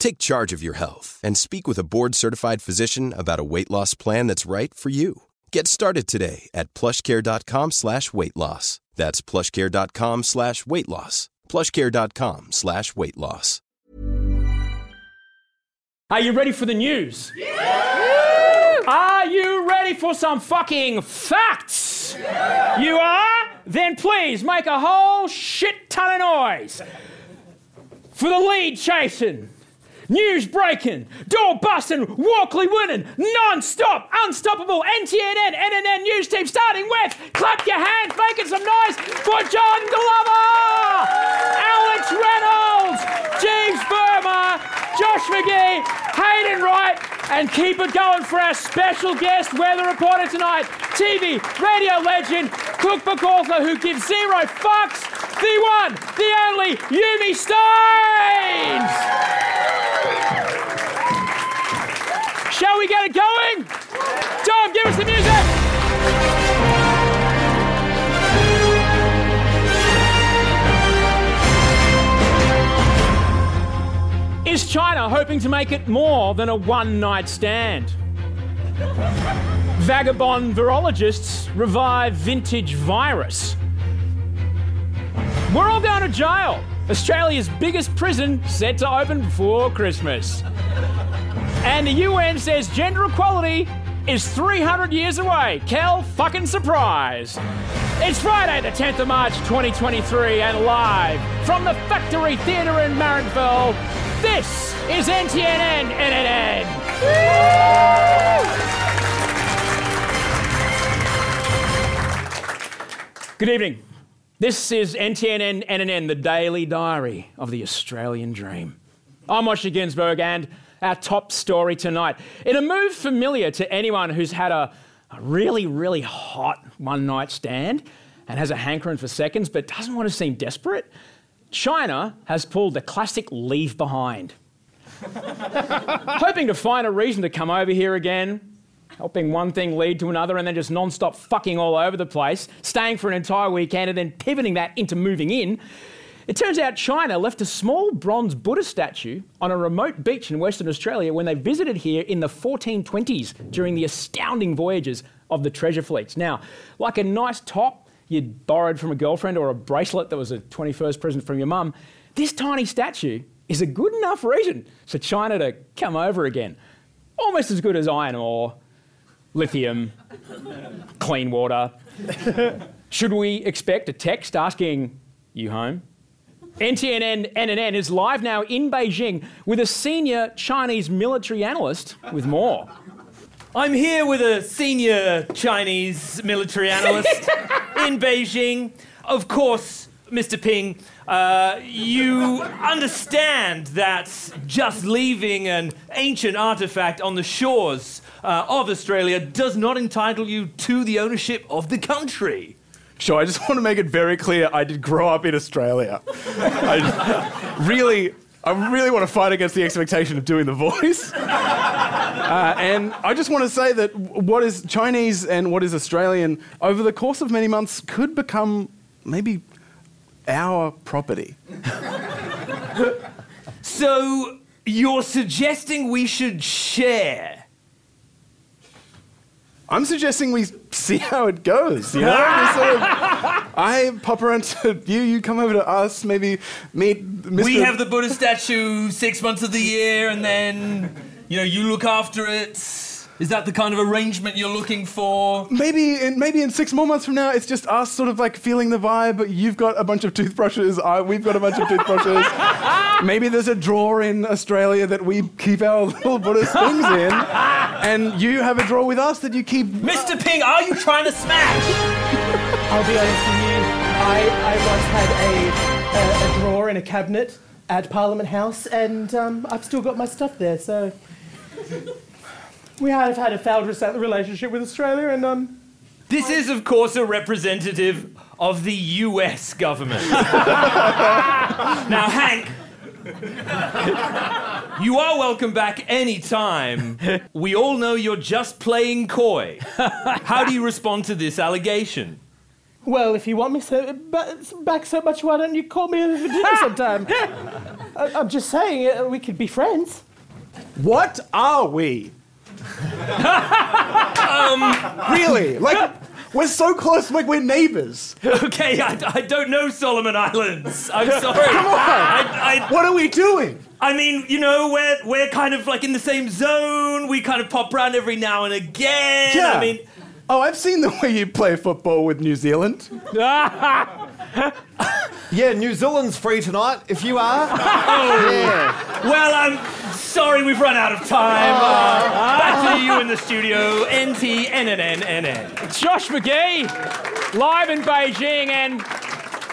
Take charge of your health and speak with a board-certified physician about a weight loss plan that's right for you. Get started today at plushcare.com slash weight loss. That's plushcare.com slash weight loss. plushcare.com slash weight loss. Are you ready for the news? Are you ready for some fucking facts? You are? Then please make a whole shit ton of noise for the lead chasing, news breaking, door busting, Walkley winning, non stop, unstoppable NTNN NNN news team starting with clap your hands, making some noise for John Glover, Alex Reynolds, James Burma, Josh McGee, Hayden Wright, and keep it going for our special guest weather reporter tonight, TV, radio legend, cookbook author who gives zero fucks, the one, the only Yumi Stynes! Shall we get it going? Tom, give us the music! Is China hoping to make it more than a one night stand? Vagabond virologists revive vintage virus. We're all going to jail. Australia's biggest prison set to open before Christmas. And the UN says gender equality is 300 years away. Kel fucking surprise. It's Friday, the 10th of March, 2023, and live from the Factory Theatre in Marrickville, this is NTNN NNN. Good evening. This is NTNN NNN, the daily diary of the Australian dream. I'm Osher Günsberg, and our top story tonight. In a move familiar to anyone who's had a, a really, really hot one night stand and has a hankering for seconds but doesn't want to seem desperate, China has pulled the classic leave behind. Hoping to find a reason to come over here again, helping one thing lead to another, and then just non stop fucking all over the place, staying for an entire weekend and then pivoting that into moving in. It turns out China left a small bronze Buddha statue on a remote beach in Western Australia when they visited here in the 1420s during the astounding voyages of the treasure fleets. Now, like a nice top you'd borrowed from a girlfriend or a bracelet that was a 21st present from your mum, this tiny statue is a good enough reason for China to come over again. Almost as good as iron ore, lithium, clean water. Should we expect a text asking, You home? NTNN NNN is live now in Beijing with a senior Chinese military analyst with more. I'm here with a senior Chinese military analyst in Beijing. Of course, Mr. Ping, uh, you understand that just leaving an ancient artifact on the shores uh, of Australia does not entitle you to the ownership of the country. Sure, I just want to make it very clear I did grow up in Australia. I really, I really want to fight against the expectation of doing the voice. Uh, and I just want to say that what is Chinese and what is Australian over the course of many months could become maybe our property. So you're suggesting we should share? I'm suggesting we see how it goes. You know, sort of- I pop around to you, you come over to us, maybe meet Mr. We have the Buddha statue six months of the year, and then you know you look after it. Is that the kind of arrangement you're looking for? Maybe in, maybe in six more months from now, it's just us sort of like feeling the vibe. You've got a bunch of toothbrushes. I, we've got a bunch of toothbrushes. maybe there's a drawer in Australia that we keep our little Buddhist things in, and you have a drawer with us that you keep. Mr. Ping, are you trying to smash? I'll be honest with you. I, I once had a, a, a drawer in a cabinet at Parliament House, and um, I've still got my stuff there. So we have had a failed re- relationship with Australia, and um, This is, of course, a representative of the US government. now, Hank, you are welcome back anytime. We all know you're just playing coy. How do you respond to this allegation? well, if you want me so, back so much, why don't you call me over for dinner sometime? I, I'm just saying, uh, we could be friends. What are we? Um, really? Like we're so close. Like we're neighbors. Okay, I, I don't know Solomon Islands. I'm sorry. Come on. I, I, What are we doing? I mean, you know, we're, we're kind of like in the same zone. We kind of pop around every now and again. Yeah. I mean, Oh, I've seen the way you play football with New Zealand. Yeah, New Zealand's free tonight. If you are, yeah. well, I'm sorry we've run out of time. Uh, back to you in the studio. NT, NNN, NN. Josh McGee, live in Beijing, and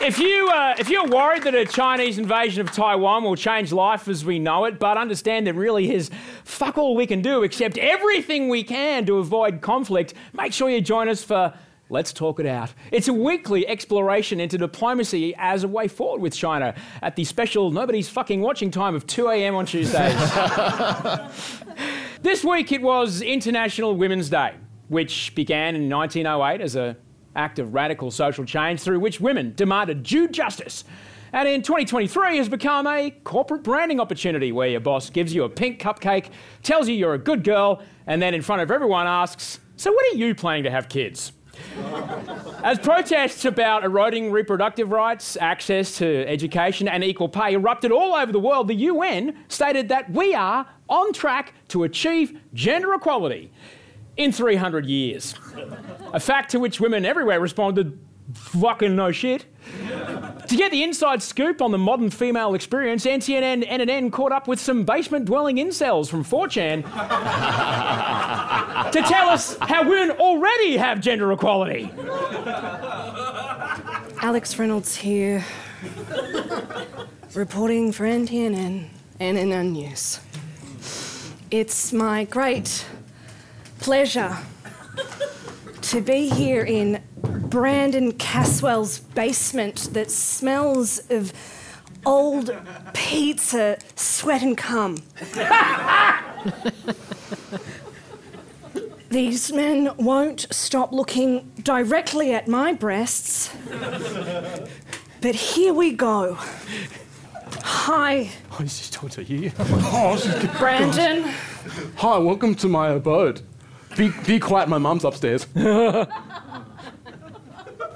if you uh, if you're worried that a Chinese invasion of Taiwan will change life as we know it, but understand that really is fuck all we can do except everything we can to avoid conflict, make sure you join us for. Let's talk it out. It's a weekly exploration into diplomacy as a way forward with China at the special nobody's fucking watching time of 2 a.m. on Tuesdays. This week it was International Women's Day, which began in 1908 as a act of radical social change through which women demanded due justice. And in 2023 has become a corporate branding opportunity where your boss gives you a pink cupcake, tells you you're a good girl, and then in front of everyone asks, "So when are you planning to have kids?" As protests about eroding reproductive rights, access to education, and equal pay erupted all over the world, the UN stated that we are on track to achieve gender equality in 300 years. A fact to which women everywhere responded, fucking no shit. To get the inside scoop on the modern female experience, NTNN NNN caught up with some basement dwelling incels from 4chan to tell us how women already have gender equality. Alex Reynolds here, reporting for NTNN and NN News. It's my great pleasure to be here in Brandon Caswell's basement that smells of old pizza, sweat, and cum. These men won't stop looking directly at my breasts. But here we go. Hi, Oh, he's just talking to you. Brandon. Hi, welcome to my abode. Be, be quiet, my mum's upstairs.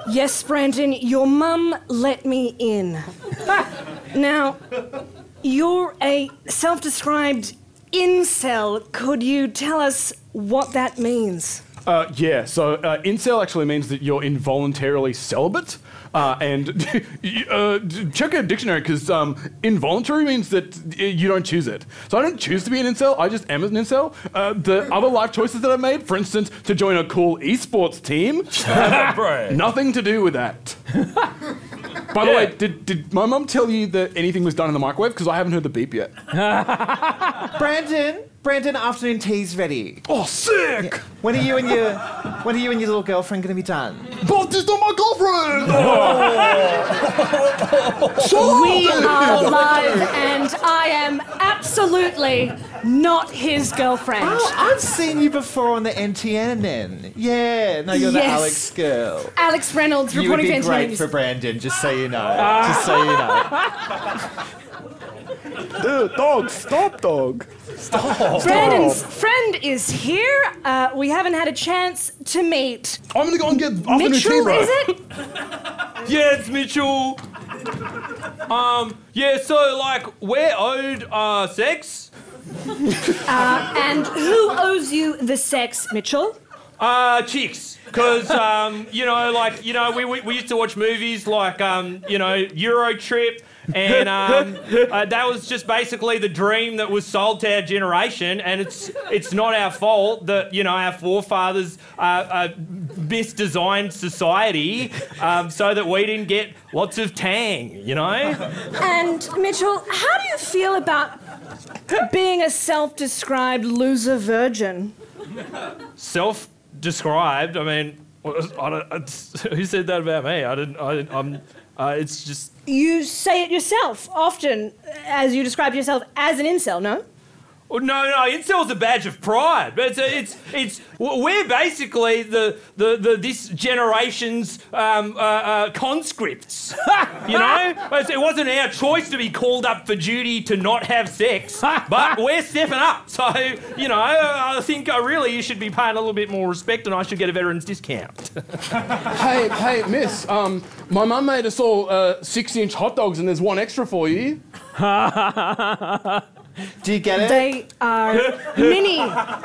Yes, Brandon, your mum let me in. now, you're a self described incel. Could you tell us what that means? Uh, yeah, so uh, incel actually means that you're involuntarily celibate. Uh, and uh, check a dictionary because um, involuntary means that you don't choose it. So I don't choose to be an incel, I just am an incel. Uh, the other life choices that I've made, for instance, to join a cool esports team, nothing to do with that. By the way, did, did my mum tell you that anything was done in the microwave? Because I haven't heard the beep yet. Brandon, Brandon, afternoon tea's ready. Oh, sick! When are you and your when are you and your little girlfriend going to be done? But this not my girlfriend! Oh. We are live, and I am absolutely not his girlfriend. Oh, I've seen you before on the NTNN. Yeah, no, you're the Yes. Alex girl. Alex Reynolds You would reporting be for great NTN for Brandon, just so you know. Just so you know. Dude, dog, stop, dog. Stop. Brandon's friend is here. Uh, we haven't had a chance to meet. I'm gonna go and get afternoon tea, Mitchell, bro. is it? Yeah, it's Mitchell. Um, yeah, so like we're owed uh sex. And who owes you the sex, Mitchell? Uh, chicks. Because, um, you know, like, you know, we, we, we used to watch movies like, um, you know, Euro Trip. And um, uh, that was just basically the dream that was sold to our generation, and it's it's not our fault that you know our forefathers uh, uh, misdesigned society um, so that we didn't get lots of tang, you know. And Mitchell, how do you feel about being a self-described loser virgin? Self-described. I mean, I who said that about me? I didn't. I didn't I'm. Uh, it's just You say it yourself often, as you describe yourself as an incel. No. Oh, no, no, incel's a badge of pride, but it's it's it's we're basically the the, the this generation's um, uh, uh, conscripts. you know, it wasn't our choice to be called up for duty to not have sex, but we're stepping up. So you know, I think I really you should be paying a little bit more respect, and I should get a veterans discount. Hey, hey, miss. Um, my mum made us all uh, six-inch hot dogs, and there's one extra for you. Do you get it? They are mini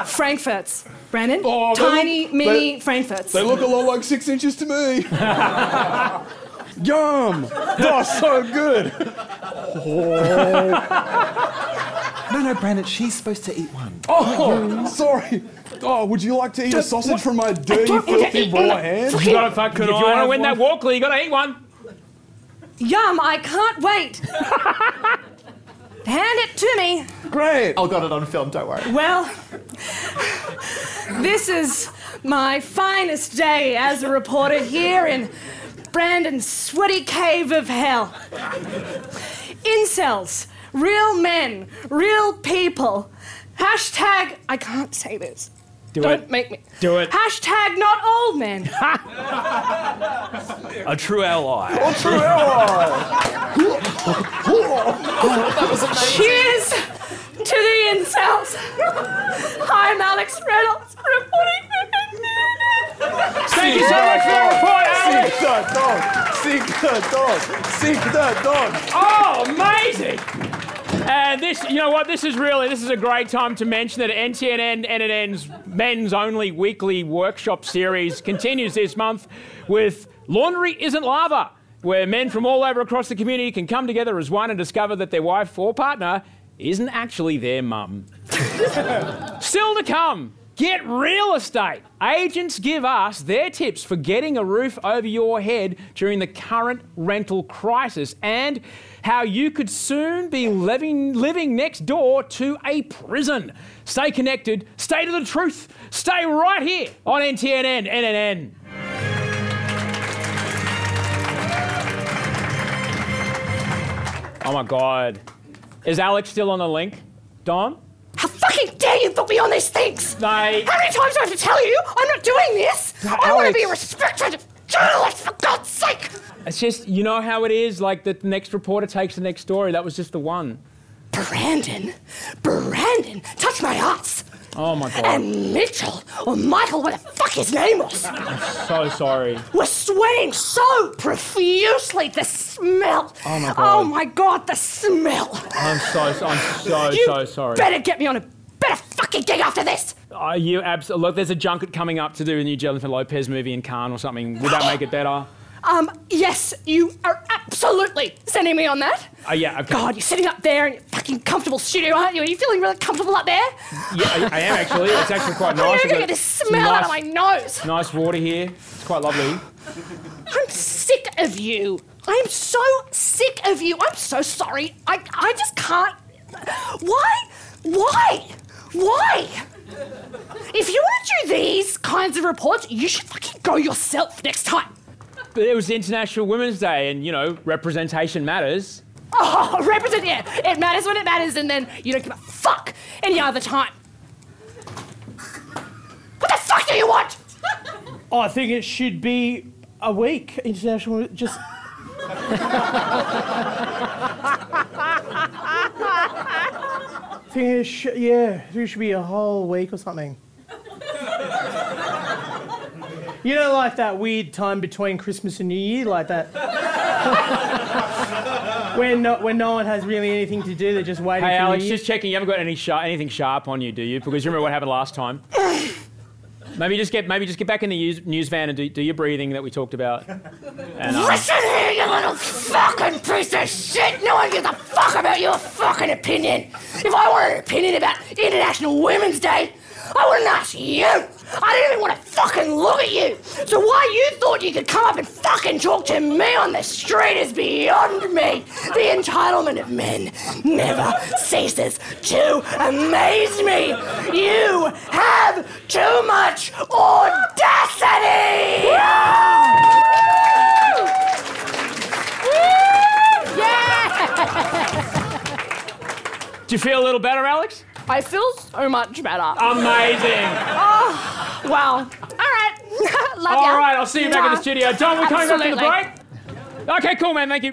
Frankfurts, Brandon. Oh, Tiny look- mini they- Frankfurts. They look a lot like six inches to me. Yum! Oh, so good. Oh. no, no, Brandon, she's supposed to eat one. Oh, sorry. Oh, would you like to eat a sausage from my dirty, filthy raw hands? You gotta fucking, if you want to have win that one? Walkley, you gotta eat one. Yum! I can't wait. Hand it to me. Great. I've got it on film, don't worry. Well, this is my finest day as a reporter here in Brandon's sweaty cave of hell. Incels, real men, real people. Hashtag, I can't say this. Do it. Don't it. make me. Do it. Hashtag not old men. A true ally. A true ally. Cheers to the incels. I'm Alex Reynolds, reporting for Thank you so much for the report, Alex. Sick the dog. Sick the dog. Sick the dog. Oh, amazing! And this, you know what? This is really, this is a great time to mention that NTNN NNN's men's only weekly workshop series continues this month with Laundry Isn't Lava, where men from all over across the community can come together as one and discover that their wife or partner isn't actually their mum. Still to come. Get real estate. Agents give us their tips for getting a roof over your head during the current rental crisis and how you could soon be living, living next door to a prison. Stay connected, stay to the truth, stay right here on NTNN NNN. Oh my God. Is Alex still on the link? Don? How fucking dare you put me on these things? No. How many times do I have to tell you? I'm not doing this. I want to be a respected journalist, for God's sake. It's just, you know how it is, like the next reporter takes the next story. That was just the one. Brandon, Brandon, touch my ass. Oh my God. And Mitchell, or Michael, what the fuck his name was, I'm so sorry. was sweating so profusely. The smell. Oh my God. Oh my God, the smell. I'm so, I'm so, you so sorry. better get me on a better fucking gig after this. Uh, you absolutely look. There's a junket coming up to do a new Jennifer Lopez movie in Cannes or something. Would that make it better? Um, yes, you are absolutely sending me on that. Uh, yeah. Okay. God, you're sitting up there in your fucking comfortable studio, aren't you? Are you feeling really comfortable up there? Yeah, I, I am actually. It's actually quite nice. I'm nice. gonna I've get this smell out of my nose. Nice water here. It's quite lovely. I'm sick of you. I'm so sick of you. I'm so sorry. I, I just can't. Why? Why? Why? If you want to do these kinds of reports, you should fucking go yourself next time. But it was International Women's Day, and you know, representation matters. Oh, represent, yeah. It matters when it matters, and then you don't give a fuck any other time. What the fuck do you want? Oh, I think it should be a week. International, just. I think it should, yeah, I it should be a whole week or something. You know, like that weird time between Christmas and New Year, like that. when, no, when no one has really anything to do, they're just waiting Hey, for Alex, New Year. just checking. You haven't got any sharp, anything sharp on you, do you? Because you remember what happened last time. maybe just get maybe just get back in the news, news van and do, do your breathing that we talked about. And, um, Listen here, you little fucking piece of shit! No one gives a fuck about your fucking opinion! If I wanted an opinion about International Women's Day, I wouldn't ask you! I didn't even want to fucking look at you! So why you thought you could come up and fucking talk to me on the street is beyond me! The entitlement of men never ceases to amaze me! You have too much audacity! do you feel a little better, Alex? I feel so much better. Amazing. Oh, Wow. All right. Love ya. All right, I'll see you back in the studio. Tom, we're coming back to the break. Okay, cool, man. Thank you.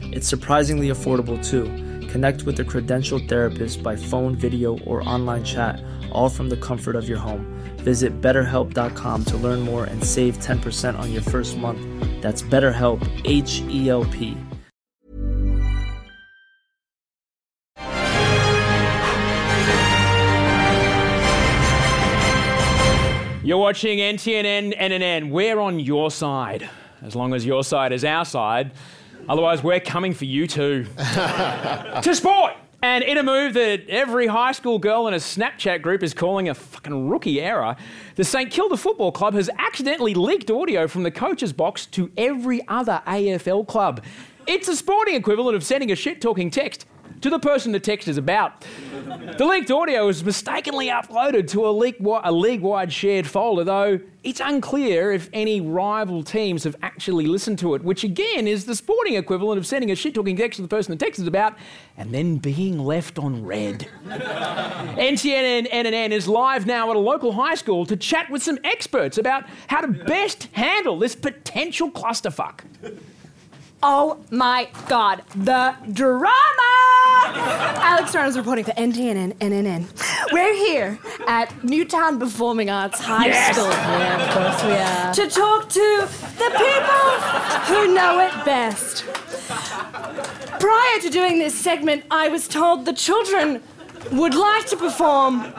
It's surprisingly affordable too. Connect with a credentialed therapist by phone, video, or online chat, all from the comfort of your home. Visit betterhelp.com to learn more and save 10% on your first month. That's BetterHelp, H E L P. You're watching NTNN NNN. We're on your side, as long as your side is our side. Otherwise, we're coming for you too. to sport! And in a move that every high school girl in a Snapchat group is calling a fucking rookie error, the St Kilda Football Club has accidentally leaked audio from the coach's box to every other AFL club. It's a sporting equivalent of sending a shit talking text to the person the text is about. The leaked audio is mistakenly uploaded to a, league a league-wide shared folder, though it's unclear if any rival teams have actually listened to it, which again is the sporting equivalent of sending a shit-talking text to the person the text is about and then being left on red. NTN NNN is live now at a local high school to chat with some experts about how to best handle this potential clusterfuck. Oh my god, the drama! Alex Reynolds reporting for NTN NNN. We're here at Newtown Performing Arts High Yes! School. Yeah, of course we are. To talk to the people who know it best. Prior to doing this segment, I was told the children would like to perform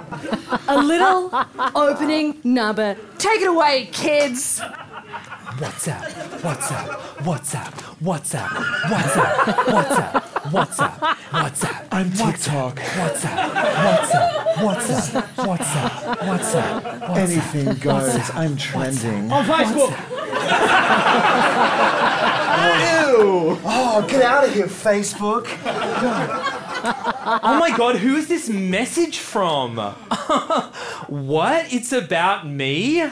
a little opening number. Take it away, kids. WhatsApp, WhatsApp, WhatsApp, WhatsApp, WhatsApp, WhatsApp, WhatsApp, WhatsApp. I'm TikTok. WhatsApp, WhatsApp, WhatsApp, WhatsApp, WhatsApp. Anything goes. I'm trending. On Facebook. Ew. Oh, get out of here, Facebook. oh my god, who is this message from? what? It's about me?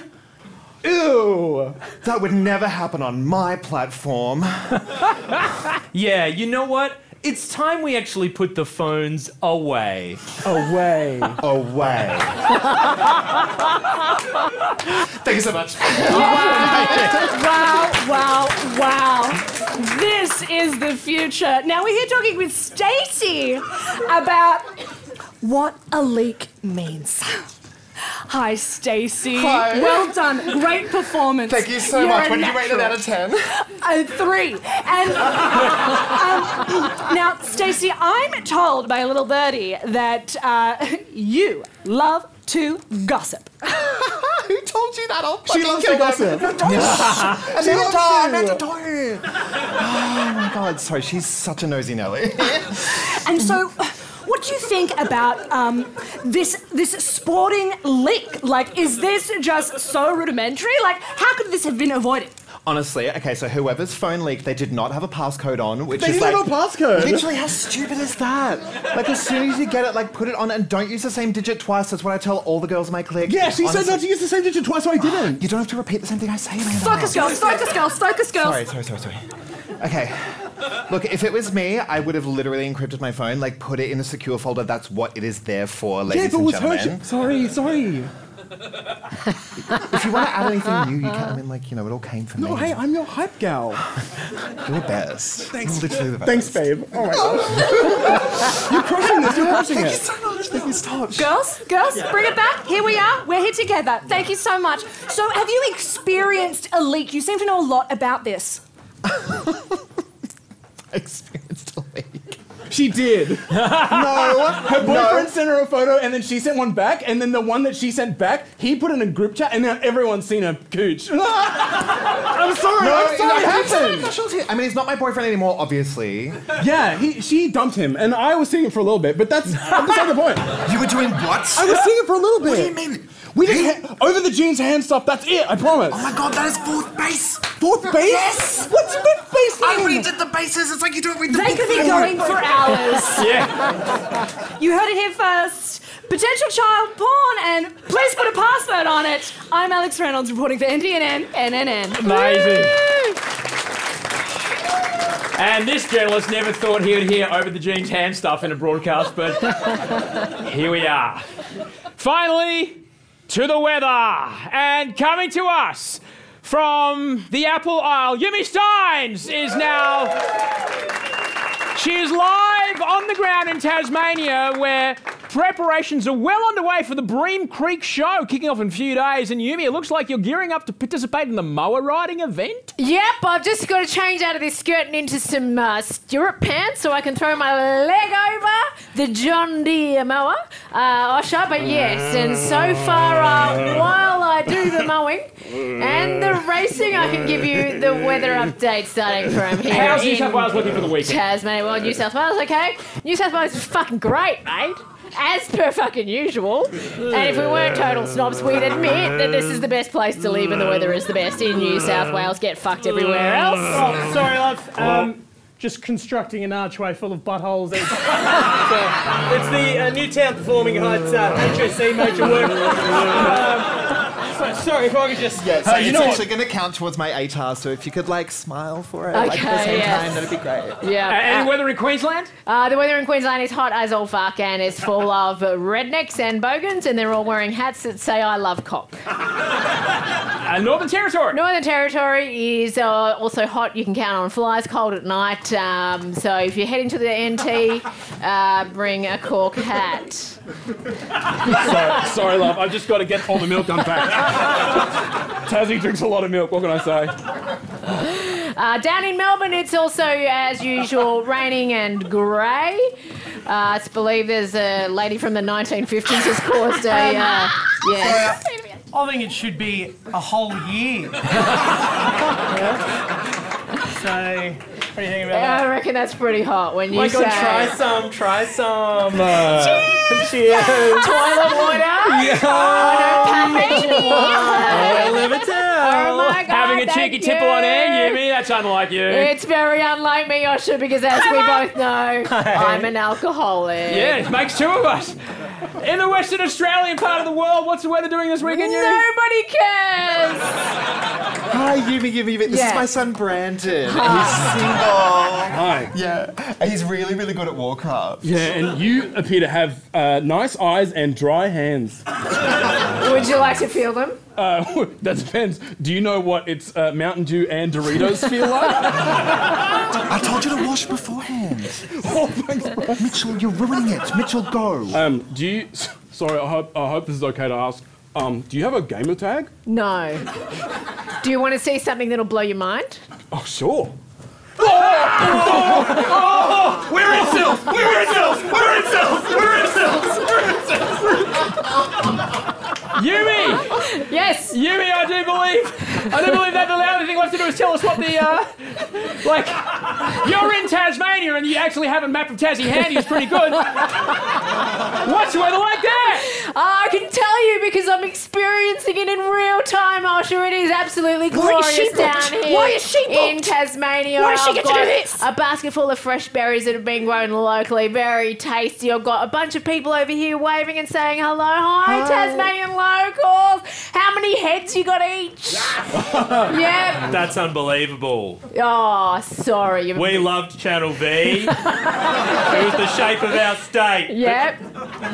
Ew! That would never happen on my platform. Yeah, you know what? It's time we actually put the phones away. Away. Away. Thank you so much. Wow, wow, wow. This is the future. Now we're here talking with Stacey about what a leak means. Hi, Stacey. Hi. Well done. Great performance. Thank you so You're much. a What did you rate it out of 10? A three. And um, now, Stacey, I'm told by a little birdie that uh, you love to gossip. Who told you that? I'll She fucking loves kill to gossip. them. No, don't. I She loves to. I to. meant to don't. Oh my god, sorry, she's such a nosy Nelly. And so, what do you think about um, this this sporting leak? Like, is this just so rudimentary? Like, how could this have been avoided? Honestly, okay, so whoever's phone leaked, they did not have a passcode on, which They is didn't like have a passcode. Literally, how stupid is that? Like, as soon as you get it, like, put it on and don't use the same digit twice. That's what I tell all the girls in my clique. Yeah, she said Honestly. not to use the same digit twice, so I didn't. You don't have to repeat the same thing I say, man. Focus, girls. Focus, girls. Focus, girls. Sorry, sorry, sorry, sorry. Okay. Look, if it was me, I would have literally encrypted my phone, like put it in a secure folder. That's what it is there for, Yeah, ladies if it and was her. gentlemen. She, sorry, sorry. If you want to add anything new, you can. I mean, like, you know, it all came from No, me. No, hey, I'm your hype gal. You're the best. Thanks. Literally the best. Thanks, babe. Oh my god. you're crushing this. You're crushing Thank you it. so much. Thank you so much. Girls, girls, bring it back. Here we are. We're here together. Thank you so much. So, have you experienced a leak? You seem to know a lot about this. I experienced a leak. She did. No. Her boyfriend no. sent her a photo, and then she sent one back, and then the one that she sent back, he put in a group chat, and now everyone's seen her cooch. I'm sorry. No, I'm sorry. It happened. I mean, he's not my boyfriend anymore, obviously. Yeah, he, she dumped him, and I was seeing it for a little bit, but that's that's beside the point. You were doing what? I was seeing it for a little bit. What do you mean? We didn't ha- over the jeans hand stuff. That's it. I promise. Oh my god, that is fourth base. Fourth base? Yes. What's fifth base? I mean? redid the bases. It's like you don't read the They could be forward. going for hours. Yeah. You heard it here first. Potential child porn, and please put a password on it. I'm Alex Reynolds reporting for NTNN NNN. Amazing. And this journalist never thought he would hear over the jeans hand stuff in a broadcast, but here we are. Finally, to the weather. And coming to us from the Apple Isle, Yumi Stynes is now. She is live on the ground in Tasmania where preparations are well underway for the Bream Creek show kicking off in a few days. And Yumi, it looks like you're gearing up to participate in the mower riding event. Yep, I've just got to change out of this skirt and into some uh, stirrup pants so I can throw my leg over the John Deere mower, uh, Osher. But yes, and so far, uh, while I do the mowing and the racing, I can give you the weather update starting from here. How's New South Wales looking for the weekend? Tasmania, well, New South Wales, okay? New South Wales is fucking great, mate. As per fucking usual. And if we weren't total snobs, we'd admit that this is the best place to live and the weather is the best in New South Wales. Get fucked everywhere else. Oh, Sorry, love. Um, just constructing an archway full of buttholes. It's, it's the uh, Newtown Performing Arts uh, HSC major work. Um, so, sorry, if I could just. Yeah, so Hey, you it's know actually going to count towards my ATAR, so if you could, like, smile for it like, at the same yes. time, that'd be great. Yeah. And uh, weather in Queensland? Uh, the weather in Queensland is hot as all fuck and it's full of uh, rednecks and bogans, and they're all wearing hats that say "I love cock." Uh, Northern Territory. Northern Territory is uh, also hot. You can count on flies. Cold at night. Um, so if you're heading to the NT, uh, bring a cork hat. sorry, sorry, love. I've just got to get all the milk unpacked. Tassie drinks a lot of milk. What can I say? Uh, down in Melbourne, it's also, as usual, raining and grey. Uh, it's believed there's a lady from the 1950s has caused a. Uh, yeah. I think it should be a whole year. So, what do you think about that? I reckon that's pretty hot when you my say. God, try some, try some. Uh, cheers! Cheers! Toilet water. I live it Oh my God! Having a thank cheeky tipple on you. air, Yumi, that's unlike you. It's very unlike me, Osher, because as we both know, I'm an alcoholic. yeah, it makes two of us. In the Western Australian part of the world, what's the weather doing this weekend? Nobody cares. Hi, Yumi, Yumi, Yumi. This Yeah. is my son, Brandon. Hi. He's single. Hi. Yeah, and he's really, really good at Warcraft. Yeah, and you appear to have uh, nice eyes and dry hands. Would you like to feel them? Uh, that depends. Do you know what it's uh, Mountain Dew and Doritos feel like? I told you to wash beforehand. Oh, Mitchell, you're ruining it. Mitchell, go. Um, do you? Sorry, I hope I hope this is okay to ask. Um, do you have a gamer tag? No. Do you want to see something that'll blow your mind? Oh, sure. Oh, we're incels! We're incels! We're incels! We're incels! We're incels! Yumi! Yes! Yumi, I do believe. I do believe that the only thing left to do is tell us what the. Uh, like, you're in Tasmania and you actually have a map of Tassie handy. It's pretty good. What's the weather like there? I can tell you because I'm experiencing it in real time, Osher. It is absolutely Why is she glorious down booked? here Why is she in? Tasmania. Why does she I've get to do got this? A basket full of fresh berries that have been grown locally, very tasty. I've got a bunch of people over here waving and saying hello. Hi, Hi. Tasmanian locals. How many heads you got each? yep. That's unbelievable. Oh, sorry. You- We loved Channel V. it was the shape of our state. Yep.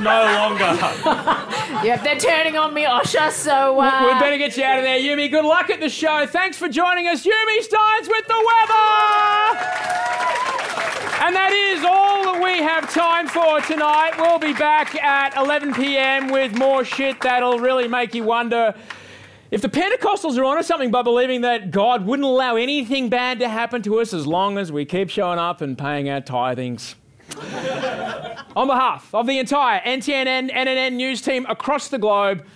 No longer. Yep, they're turning on me, Osher, so. Uh, we better get you out of there, Yumi. Good luck at the show. Thanks for joining us, Yumi Stynes with the weather. And that is all that we have time for tonight. We'll be back at 11 p.m. with more shit that'll really make you wonder if the Pentecostals are onto something by believing that God wouldn't allow anything bad to happen to us as long as we keep showing up and paying our tithings. On behalf of the entire NTNN NNN news team across the globe,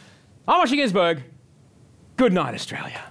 I'm Osher Günsberg. Good night, Australia.